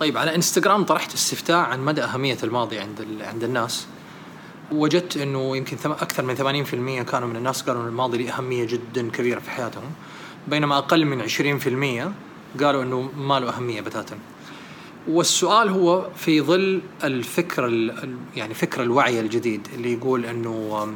طيب على إنستغرام طرحت استفتاء عن مدى أهمية الماضي عند عند الناس وجدت إنه يمكن أكثر من 80% كانوا من الناس قالوا إن الماضي له أهمية جدا كبيرة في حياتهم بينما أقل من 20% قالوا إنه ما له أهمية بتاتا. والسؤال هو في ظل الفكر يعني فكر الوعي الجديد اللي يقول إنه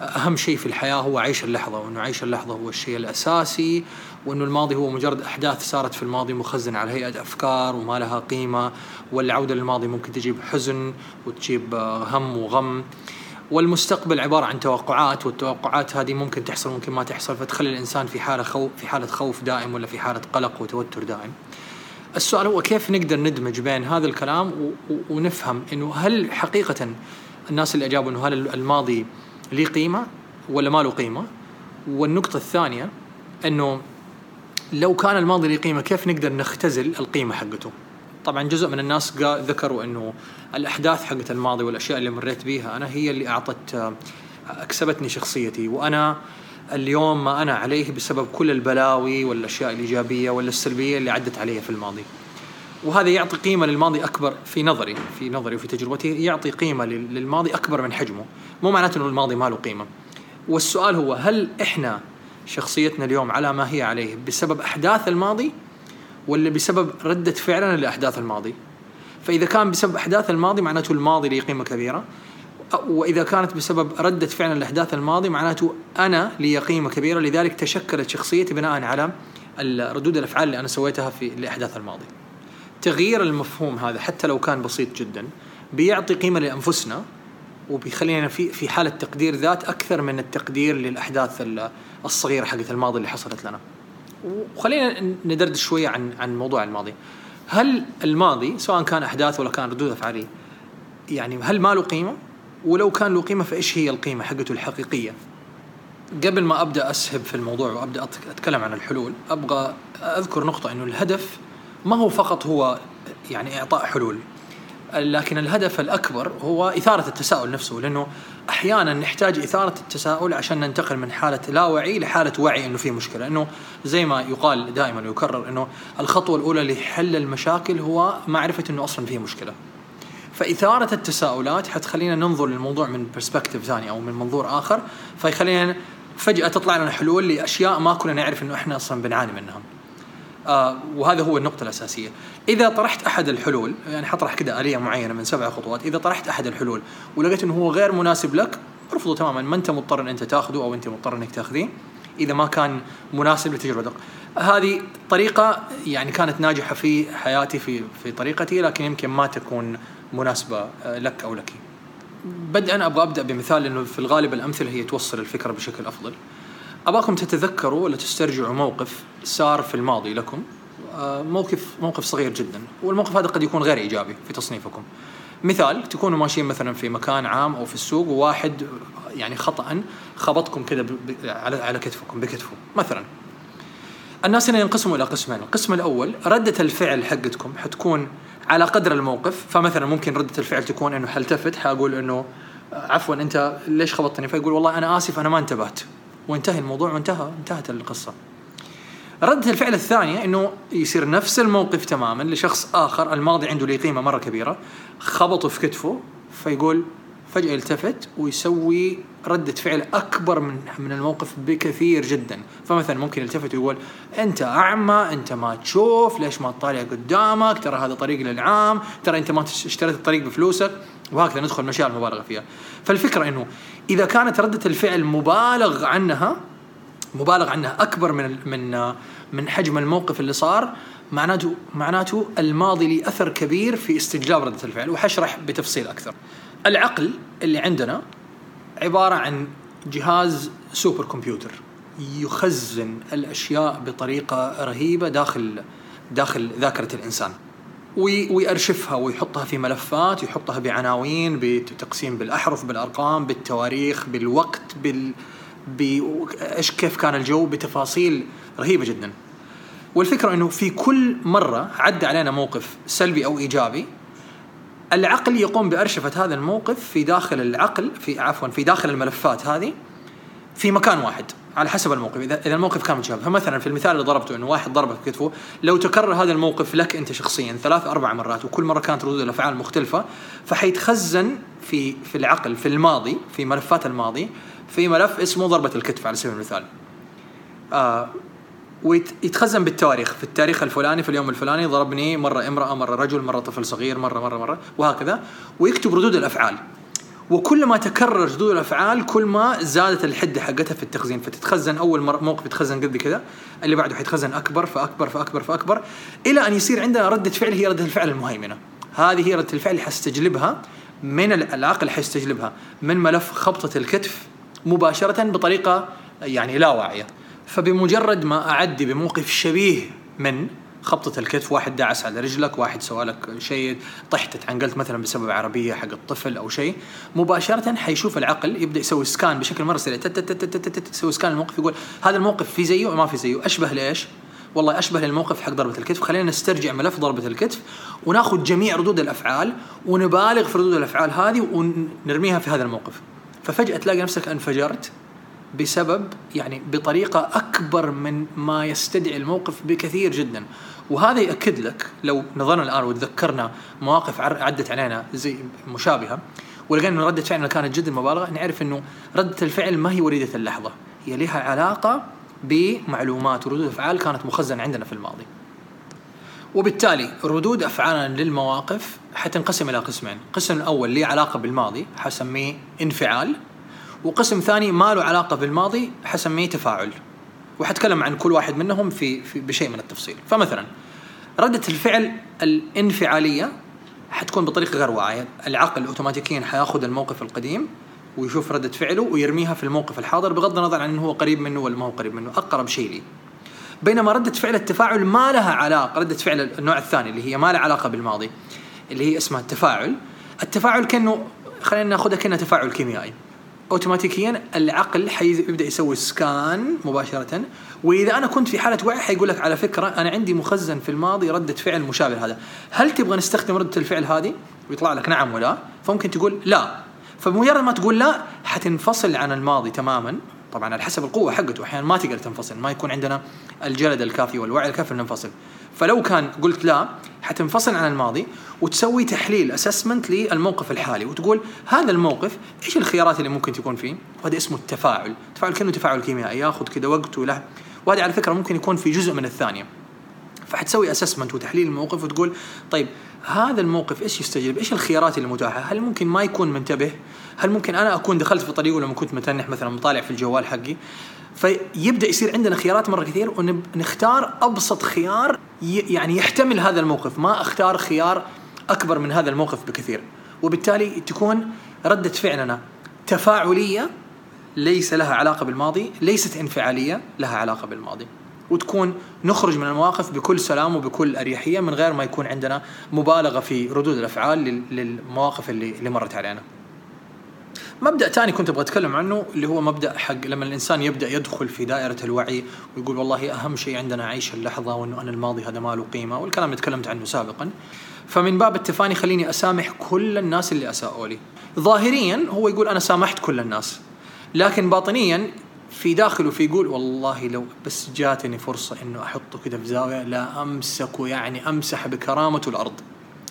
أهم شيء في الحياة هو عيش اللحظة وإنه عيش اللحظة هو الشيء الأساسي وإنه الماضي هو مجرد أحداث صارت في الماضي مخزنة على هيئة أفكار وما لها قيمة والعودة للماضي ممكن تجيب حزن وتجيب هم وغم والمستقبل عبارة عن توقعات والتوقعات هذه ممكن تحصل ممكن ما تحصل فتخلي الإنسان في حالة خوف في حالة خوف دائم ولا في حالة قلق وتوتر دائم. السؤال هو كيف نقدر ندمج بين هذا الكلام ونفهم إنه هل حقيقة الناس اللي أجابوا إنه هل الماضي ليه قيمة ولا ما له قيمة؟ والنقطة الثانية إنه لو كان الماضي له قيمة كيف نقدر نختزل القيمة حقته؟ طبعا جزء من الناس ذكروا إنه الأحداث حقت الماضي والأشياء اللي مريت بيها أنا هي اللي أعطت أكسبتني شخصيتي وأنا اليوم ما أنا عليه بسبب كل البلاوي والأشياء الإيجابية ولا السلبية اللي عدت علي في الماضي. وهذا يعطي قيمة للماضي أكبر في نظري في نظري وفي تجربتي يعطي قيمة للماضي أكبر من حجمه، مو معناته إنه الماضي ما له قيمة. والسؤال هو هل إحنا شخصيتنا اليوم على ما هي عليه بسبب أحداث الماضي ولا بسبب ردة فعلنا لأحداث الماضي؟ فإذا كان بسبب أحداث الماضي معناته الماضي له قيمة كبيرة وإذا كانت بسبب ردة فعل لأحداث الماضي معناته أنا لي قيمة كبيرة لذلك تشكلت شخصيتي بناء على ردود الأفعال اللي أنا سويتها في لأحداث الماضي. تغيير المفهوم هذا حتى لو كان بسيط جدا بيعطي قيمة لأنفسنا وبيخلينا في في حالة تقدير ذات أكثر من التقدير للأحداث الصغيرة حقت الماضي اللي حصلت لنا وخلينا ندردش شوية عن عن موضوع الماضي. هل الماضي سواء كان أحداث ولا كان ردود افعاليه يعني هل ما له قيمة؟ ولو كان له قيمة فإيش هي القيمة حقته الحقيقية؟ قبل ما أبدأ أسهب في الموضوع وأبدأ أتكلم عن الحلول أبغى أذكر نقطة إنه الهدف ما هو فقط هو يعني إعطاء حلول لكن الهدف الأكبر هو إثارة التساؤل نفسه لأنه أحيانا نحتاج إثارة التساؤل عشان ننتقل من حالة لا وعي لحالة وعي إنه في مشكلة. إنه زي ما يقال دائما ويكرر إنه الخطوة الأولى لحل المشاكل هو معرفة إنه أصلا في مشكلة. فإثارة التساؤلات حتخلينا ننظر للموضوع من برسبكتيف ثاني أو من منظور آخر فيخلينا فجأة تطلع لنا حلول لأشياء ما كنا نعرف إنه إحنا أصلا بنعاني منها. آه وهذا هو النقطة الأساسية. إذا طرحت أحد الحلول يعني حطرح كده آلية معينة من سبع خطوات إذا طرحت أحد الحلول ولقيت أنه هو غير مناسب لك ارفضه تماما. ما أنت مضطر أن أنت تأخذه أو أنت مضطر أنك تأخذيه إذا ما كان مناسب لتجربتك. هذه طريقة يعني كانت ناجحة في حياتي في في طريقتي لكن يمكن ما تكون مناسبة لك أو لك. بدءا أبغى أبدأ بمثال لأنه في الغالب الأمثلة هي توصل الفكرة بشكل أفضل. أباكم تتذكروا ولا تسترجعوا موقف صار في الماضي لكم؟ آه، موقف موقف صغير جدا. والموقف هذا قد يكون غير إيجابي في تصنيفكم. مثال تكونوا ماشيين مثلا في مكان عام أو في السوق وواحد يعني خطا خبطكم كذا على على كتفكم بكتفه. مثلا الناس هنا ينقسموا إلى قسمين. القسم الأول ردة الفعل حقتكم حتكون على قدر الموقف. فمثلا ممكن ردة الفعل تكون إنه حلتفت حأقول إنه عفوا أنت ليش خبطتني؟ فيقول والله أنا آسف أنا ما انتبهت. وانتهى الموضوع وانتهى انتهت القصة. ردة الفعل الثانية إنه يصير نفس الموقف تماما لشخص آخر الماضي عنده له قيمة مرة كبيرة خبطه في كتفه فيقول فجأة يلتفت ويسوي ردة فعل أكبر من من الموقف بكثير جدا، فمثلا ممكن يلتفت ويقول أنت أعمى، أنت ما تشوف، ليش ما تطالع قدامك؟ ترى هذا طريق للعام، ترى أنت ما اشتريت الطريق بفلوسك، وهكذا ندخل المشاعر المبالغة فيها. فالفكرة أنه إذا كانت ردة الفعل مبالغ عنها مبالغ عنها أكبر من من من حجم الموقف اللي صار معناته معناته الماضي له أثر كبير في استجلاب ردة الفعل وحشرح بتفصيل أكثر. العقل اللي عندنا عبارة عن جهاز سوبر كمبيوتر يخزن الأشياء بطريقة رهيبة داخل داخل ذاكرة الإنسان. ويأرشفها ويحطها في ملفات يحطها بعناوين بتقسيم بالأحرف بالأرقام بالتواريخ بالوقت بال إيش كيف كان الجو بتفاصيل رهيبة جدا والفكرة إنه في كل مرة عدى علينا موقف سلبي أو إيجابي العقل يقوم بأرشفة هذا الموقف في داخل العقل في عفوا في داخل الملفات هذه في مكان واحد على حسب الموقف. إذا إذا الموقف كان متشابه. فمثلا في المثال اللي ضربته إنه واحد ضربه في كتفه لو تكرر هذا الموقف لك أنت شخصيا ثلاث أربع مرات وكل مرة كانت ردود الأفعال مختلفة فحيتخزن في في العقل في الماضي في ملفات الماضي في ملف اسمه ضربة الكتف على سبيل المثال. آه ويتخزن بالتواريخ. في التاريخ الفلاني في اليوم الفلاني ضربني مرة امرأة مرة رجل مرة طفل صغير مرة مرة مرة وهكذا. ويكتب ردود الأفعال. وكل ما تكرر ردود الأفعال كل ما زادت الحدة حقتها في التخزين. فتتخزن أول موقف يتخزن قد كذا اللي بعده حيتخزن أكبر فأكبر فأكبر فأكبر إلى أن يصير عندنا ردة فعل هي ردة الفعل المهيمنة. هذه هي ردة الفعل اللي حستجلبها من العقل حيستجلبها. من ملف خبطة الكتف مباشرة بطريقة يعني لا واعية. فبمجرد ما أعدي بموقف شبيه من خبطة الكتف واحد دعس على رجلك واحد سوى لك شيء طحت اتعنقلت مثلا بسبب عربية حق الطفل أو شيء مباشرة حيشوف العقل يبدأ يسوي سكان بشكل مرة سريع يسوي سكان الموقف يقول هذا الموقف في زيه وما في زيه أشبه لإيش؟ والله أشبه للموقف حق ضربة الكتف خلينا نسترجع ملف ضربة الكتف وناخذ جميع ردود الأفعال ونبالغ في ردود الأفعال هذه ونرميها في هذا الموقف ففجأة تلاقي نفسك انفجرت بسبب يعني بطريقة أكبر من ما يستدعي الموقف بكثير جدا. وهذا يأكد لك لو نظرنا الآن وتذكرنا مواقف عدت علينا زي مشابهة ولقينا إن ردة فعلنا كانت جدا مبالغة نعرف إنه ردة الفعل ما هي وليدة اللحظة. هي لها علاقة بمعلومات وردود أفعال كانت مخزنة عندنا في الماضي. وبالتالي ردود أفعالنا للمواقف حتنقسم إلى قسمين، القسم الأول له علاقة بالماضي حسميه انفعال. وقسم ثاني ما له علاقة بالماضي حسميه تفاعل. وحتكلم عن كل واحد منهم في, في بشيء من التفصيل. فمثلا ردة الفعل الانفعالية حتكون بطريقة غير واعية. العقل اوتوماتيكيا حيأخذ الموقف القديم ويشوف ردة فعله ويرميها في الموقف الحاضر بغض النظر عن إنه هو قريب منه ولا ما هو قريب منه. أقرب شيء لي. بينما ردة فعل التفاعل ما لها علاقة ردة فعل النوع الثاني اللي هي ما لها علاقة بالماضي اللي هي اسمها التفاعل. التفاعل كأنه خلينا نأخذها كأنه تفاعل كيميائي. اوتوماتيكيا العقل حيبدا يسوي سكان مباشرة. وإذا أنا كنت في حالة وعي حيقول لك على فكرة أنا عندي مخزن في الماضي ردة فعل مشابه هذا هل تبغى نستخدم ردة الفعل هذه؟ ويطلع لك نعم ولا. فممكن تقول لا. فبمجرد ما تقول لا حتنفصل عن الماضي تماما. طبعا على حسب القوة حقته. أحيانا ما تقدر تنفصل ما يكون عندنا الجلد الكافي والوعي الكافي ننفصل. فلو كان قلت لا حتنفصل عن الماضي وتسوي تحليل اسسمنت للموقف الحالي وتقول هذا الموقف إيش الخيارات اللي ممكن تكون فيه؟ وهذا اسمه التفاعل. التفاعل كأنه تفاعل كيميائي ياخذ كذا وقت وله. وهذا على فكرة ممكن يكون في جزء من الثانية. فحتسوي اسسمنت وتحليل الموقف وتقول طيب هذا الموقف إيش يستجيب؟ إيش الخيارات اللي متاحه؟ هل ممكن ما يكون منتبه؟ هل ممكن أنا أكون دخلت في طريقه لما كنت متنح مثلا مطالع في الجوال حقي؟ فيبدأ يصير عندنا خيارات مرة كثير ونختار أبسط خيار يعني يحتمل هذا الموقف، ما أختار خيار أكبر من هذا الموقف بكثير، وبالتالي تكون ردة فعلنا تفاعلية ليس لها علاقة بالماضي، ليست انفعالية لها علاقة بالماضي. وتكون نخرج من المواقف بكل سلام وبكل أريحية من غير ما يكون عندنا مبالغة في ردود الأفعال للمواقف اللي اللي مرت علينا. مبدأ ثاني كنت أبغى أتكلم عنه اللي هو مبدأ حق لما الإنسان يبدأ يدخل في دائرة الوعي ويقول والله أهم شيء عندنا عيش اللحظة وأنه أنا الماضي هذا ما له قيمة والكلام اللي تكلمت عنه سابقا. فمن باب التفاني خليني أسامح كل الناس اللي أساءوا لي. ظاهريا هو يقول أنا سامحت كل الناس. لكن باطنيا في داخله في يقول والله لو بس جاتني فرصة إنه أحطه كذا في زاوية لا امسكه يعني أمسح بكرامته الأرض.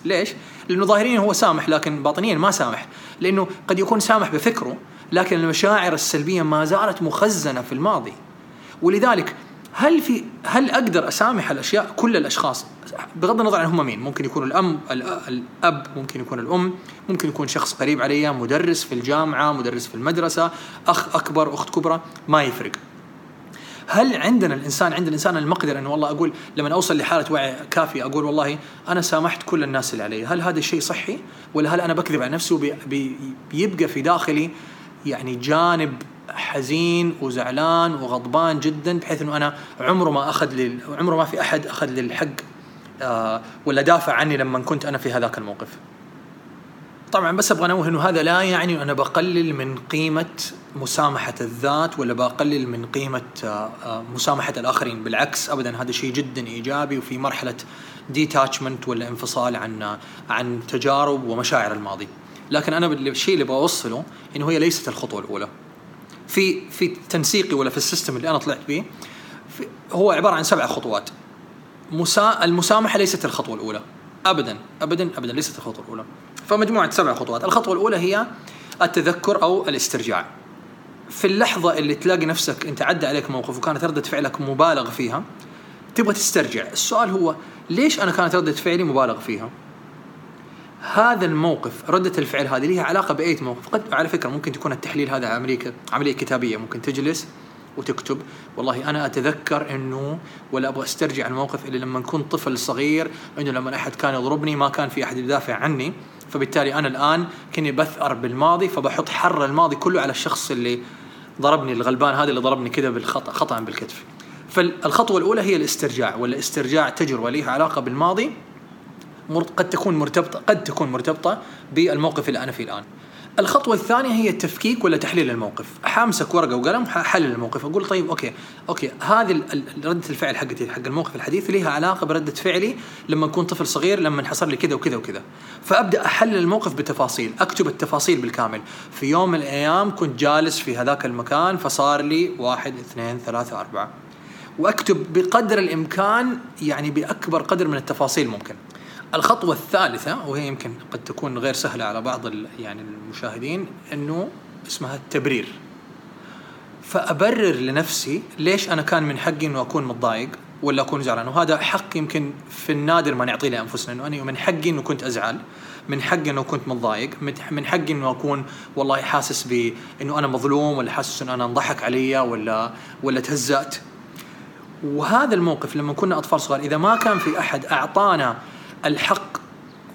ليش؟ لأنه ظاهريا هو سامح لكن باطنيا ما سامح، لأنه قد يكون سامح بفكره لكن المشاعر السلبية ما زالت مخزنة في الماضي. ولذلك هل في هل أقدر أسامح الأشياء؟ كل الأشخاص. بغض النظر عن هم مين. ممكن يكون الأم الأب ممكن يكون الأم ممكن يكون شخص قريب علي مدرس في الجامعة مدرس في المدرسة أخ أكبر أخت كبرى ما يفرق. هل عندنا الإنسان عند الإنسان المقدرة إنه والله أقول لما أوصل لحالة وعي كافيه أقول والله أنا سامحت كل الناس اللي علي. هل هذا الشيء صحي؟ ولا هل أنا بكذب على نفسي وبيبقى في داخلي يعني جانب حزين وزعلان وغضبان جدا بحيث إنه أنا عمره ما أخذ لي عمره ما في أحد أخذ لي الحق آه ولا دافع عني لما كنت أنا في هذاك الموقف. طبعا بس أبغى أنوه إنه هذا لا يعني أنا بقلل من قيمة مسامحة الذات ولا بقلل من قيمة آه آه مسامحة الآخرين بالعكس ابدا هذا شيء جدا إيجابي وفي مرحلة detachment ولا انفصال عن عن تجارب ومشاعر الماضي. لكن أنا الشيء اللي بوصله إنه هي ليست الخطوة الأولى. في في تنسيقي ولا في ال system اللي أنا طلعت به هو عبارة عن سبع خطوات. مسا المسامحة ليست الخطوة الأولى. ابدا ابدا ابدا ليست الخطوة الأولى. فمجموعة سبع خطوات. الخطوة الأولى هي التذكر أو الاسترجاع. في اللحظة اللي تلاقي نفسك أنت عدى عليك موقف وكانت ردة فعلك مبالغ فيها تبغى تسترجع. السؤال هو ليش أنا كانت ردة فعلي مبالغ فيها؟ هذا الموقف ردة الفعل هذه لها علاقة بأي موقف؟ قد على فكرة ممكن تكون التحليل هذا عملية عملية كتابية ممكن تجلس وتكتب. والله أنا أتذكر إنه ولا أبغى أسترجع الموقف اللي لما كنت طفل صغير إنه لما أحد كان يضربني ما كان في أحد يدافع عني. فبالتالي أنا الآن كني بثأر بالماضي فبحط حر الماضي كله على الشخص اللي ضربني الغلبان هذا اللي ضربني كذا بالخطا خطأ بالكتف. فالخطوة الأولى هي الاسترجاع ولا استرجاع تجربة لها علاقة بالماضي. قد تكون مرتبطة قد تكون مرتبطة بالموقف اللي أنا فيه الآن. الخطوة الثانية هي التفكيك ولا تحليل الموقف. حامسك ورقة وقلم حلل الموقف. أقول طيب okay okay هذه ردة الفعل حقتي حق الموقف الحديث لها علاقة بردة فعلي لما أكون طفل صغير لما حصل لي كذا وكذا وكذا. فأبدأ أحلل الموقف بتفاصيل أكتب التفاصيل بالكامل. في يوم من الأيام كنت جالس في هذاك المكان فصار لي واحد اثنين ثلاثة أربعة. وأكتب بقدر الإمكان يعني بأكبر قدر من التفاصيل ممكن. الخطوة الثالثة وهي يمكن قد تكون غير سهلة على بعض يعني المشاهدين إنه اسمها التبرير. فأبرر لنفسي ليش أنا كان من حقي إنه أكون متضايق ولا أكون زعلان وهذا حق يمكن في النادر ما نعطيه لأنفسنا إنه أنا من حقي إنه كنت أزعل من حقي إنه كنت متضايق من حقي إنه أكون والله حاسس بانه أنا مظلوم ولا حاسس إنه أنا انضحك علي ولا ولا تهزأت وهذا الموقف لما كنا أطفال صغار إذا ما كان في أحد أعطانا الحق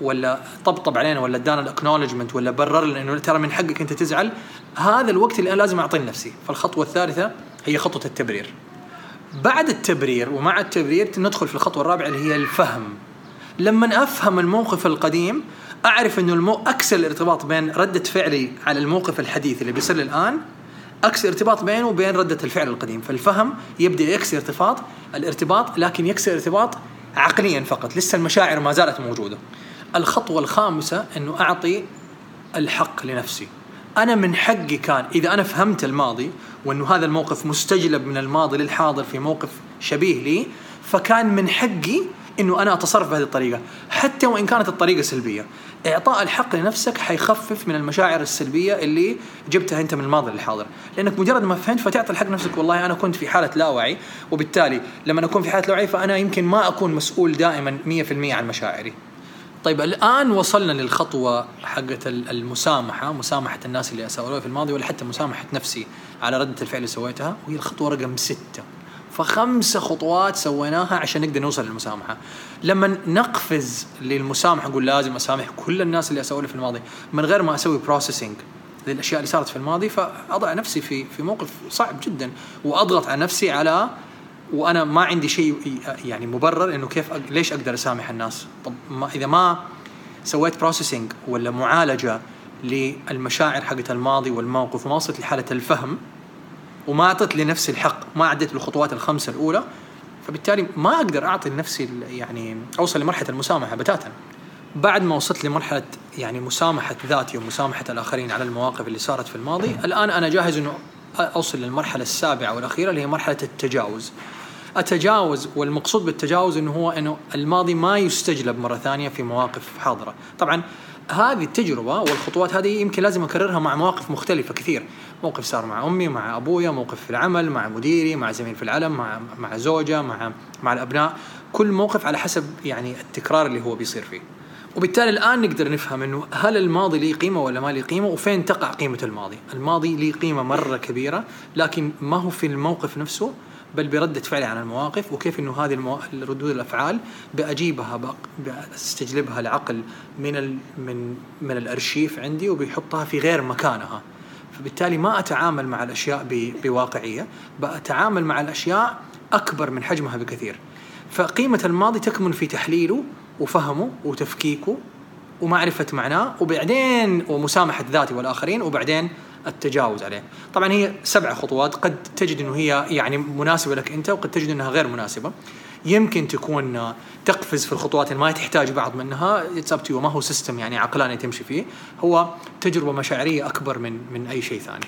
ولا طبطب علينا ولا ادانا الاكنولجمنت ولا برر لنا إنه ترى من حقك أنت تزعل هذا الوقت اللي أنا لازم أعطيه لنفسي. فالخطوة الثالثة هي خطوة التبرير. بعد التبرير ومع التبرير ندخل في الخطوة الرابعة اللي هي الفهم. لما أفهم الموقف القديم أعرف إنه المو... أكسر الارتباط بين ردة فعلي على الموقف الحديث اللي بيصير الآن أكسر ارتباط بينه وبين ردة الفعل القديم. فالفهم يبدأ يكسر ارتباط الارتباط لكن يكسر ارتباط عقليا فقط لسه المشاعر ما زالت موجودة. الخطوة الخامسة إنه أعطي الحق لنفسي. أنا من حقي كان إذا أنا فهمت الماضي وإنه هذا الموقف مستجلب من الماضي للحاضر في موقف شبيه لي فكان من حقي إنه أنا أتصرف بهذه الطريقة. حتى وإن كانت الطريقة سلبية. إعطاء الحق لنفسك حيخفف من المشاعر السلبية اللي جبتها أنت من الماضي للحاضر. لأنك مجرد ما فهمت فتعطي الحق نفسك والله أنا كنت في حالة لا وعي. وبالتالي لما أكون في حالة لا وعي فأنا يمكن ما أكون مسؤول دائما 100% عن مشاعري. طيب الآن وصلنا للخطوة حقت المسامحة مسامحة الناس اللي اساءوا في الماضي ولا حتى مسامحة نفسي على ردة الفعل اللي سويتها وهي الخطوة رقم ستة. فخمسة خطوات سويناها عشان نقدر نوصل للمسامحة. لما نقفز للمسامحة نقول لازم أسامح كل الناس اللي أسوي في الماضي من غير ما أسوي processing للأشياء اللي صارت في الماضي فأضع نفسي في في موقف صعب جدا وأضغط على نفسي على وأنا ما عندي شيء يعني مبرر إنه كيف أ... ليش أقدر أسامح الناس؟ طب ما إذا ما سويت processing ولا معالجة للمشاعر حقت الماضي والموقف وما وصلت لحالة الفهم وما اعطيت لنفسي الحق ما عديت بالخطوات الخمسة الأولى فبالتالي ما أقدر أعطي لنفسي يعني أوصل لمرحلة المسامحة بتاتا. بعد ما وصلت لمرحلة يعني مسامحة ذاتي ومسامحة الآخرين على المواقف اللي صارت في الماضي الآن أنا جاهز إنه أوصل للمرحلة السابعة والأخيرة اللي هي مرحلة التجاوز. اتجاوز والمقصود بالتجاوز إنه هو إنه الماضي ما يستجلب مرة ثانية في مواقف حاضرة. طبعا هذه التجربة والخطوات هذه يمكن لازم أكررها مع مواقف مختلفة كثير. موقف صار مع أمي مع أبويا موقف في العمل مع مديري مع زميل في العلم مع مع زوجة مع مع الأبناء. كل موقف على حسب يعني التكرار اللي هو بيصير فيه. وبالتالي الآن نقدر نفهم إنه هل الماضي له قيمة ولا ما له قيمة وفين تقع قيمة الماضي؟ الماضي له قيمة مرة كبيرة لكن ما هو في الموقف نفسه؟ بل بردة فعلي عن المواقف وكيف إنه هذه المو... ردود الأفعال بأجيبها بستجلبها العقل من ال... من من الأرشيف عندي وبيحطها في غير مكانها. فبالتالي ما أتعامل مع الأشياء ب... بواقعية بتعامل مع الأشياء أكبر من حجمها بكثير. فقيمة الماضي تكمن في تحليله وفهمه وتفكيكه ومعرفة معناه وبعدين ومسامحة ذاتي والآخرين وبعدين التجاوز عليه. طبعا هي سبع خطوات قد تجد إنه هي يعني مناسبة لك أنت وقد تجد إنها غير مناسبة. يمكن تكون تقفز في الخطوات اللي ما تحتاج بعض منها. it's a ما هو system يعني عقلاني تمشي فيه. هو تجربة مشاعرية أكبر من من أي شيء ثاني.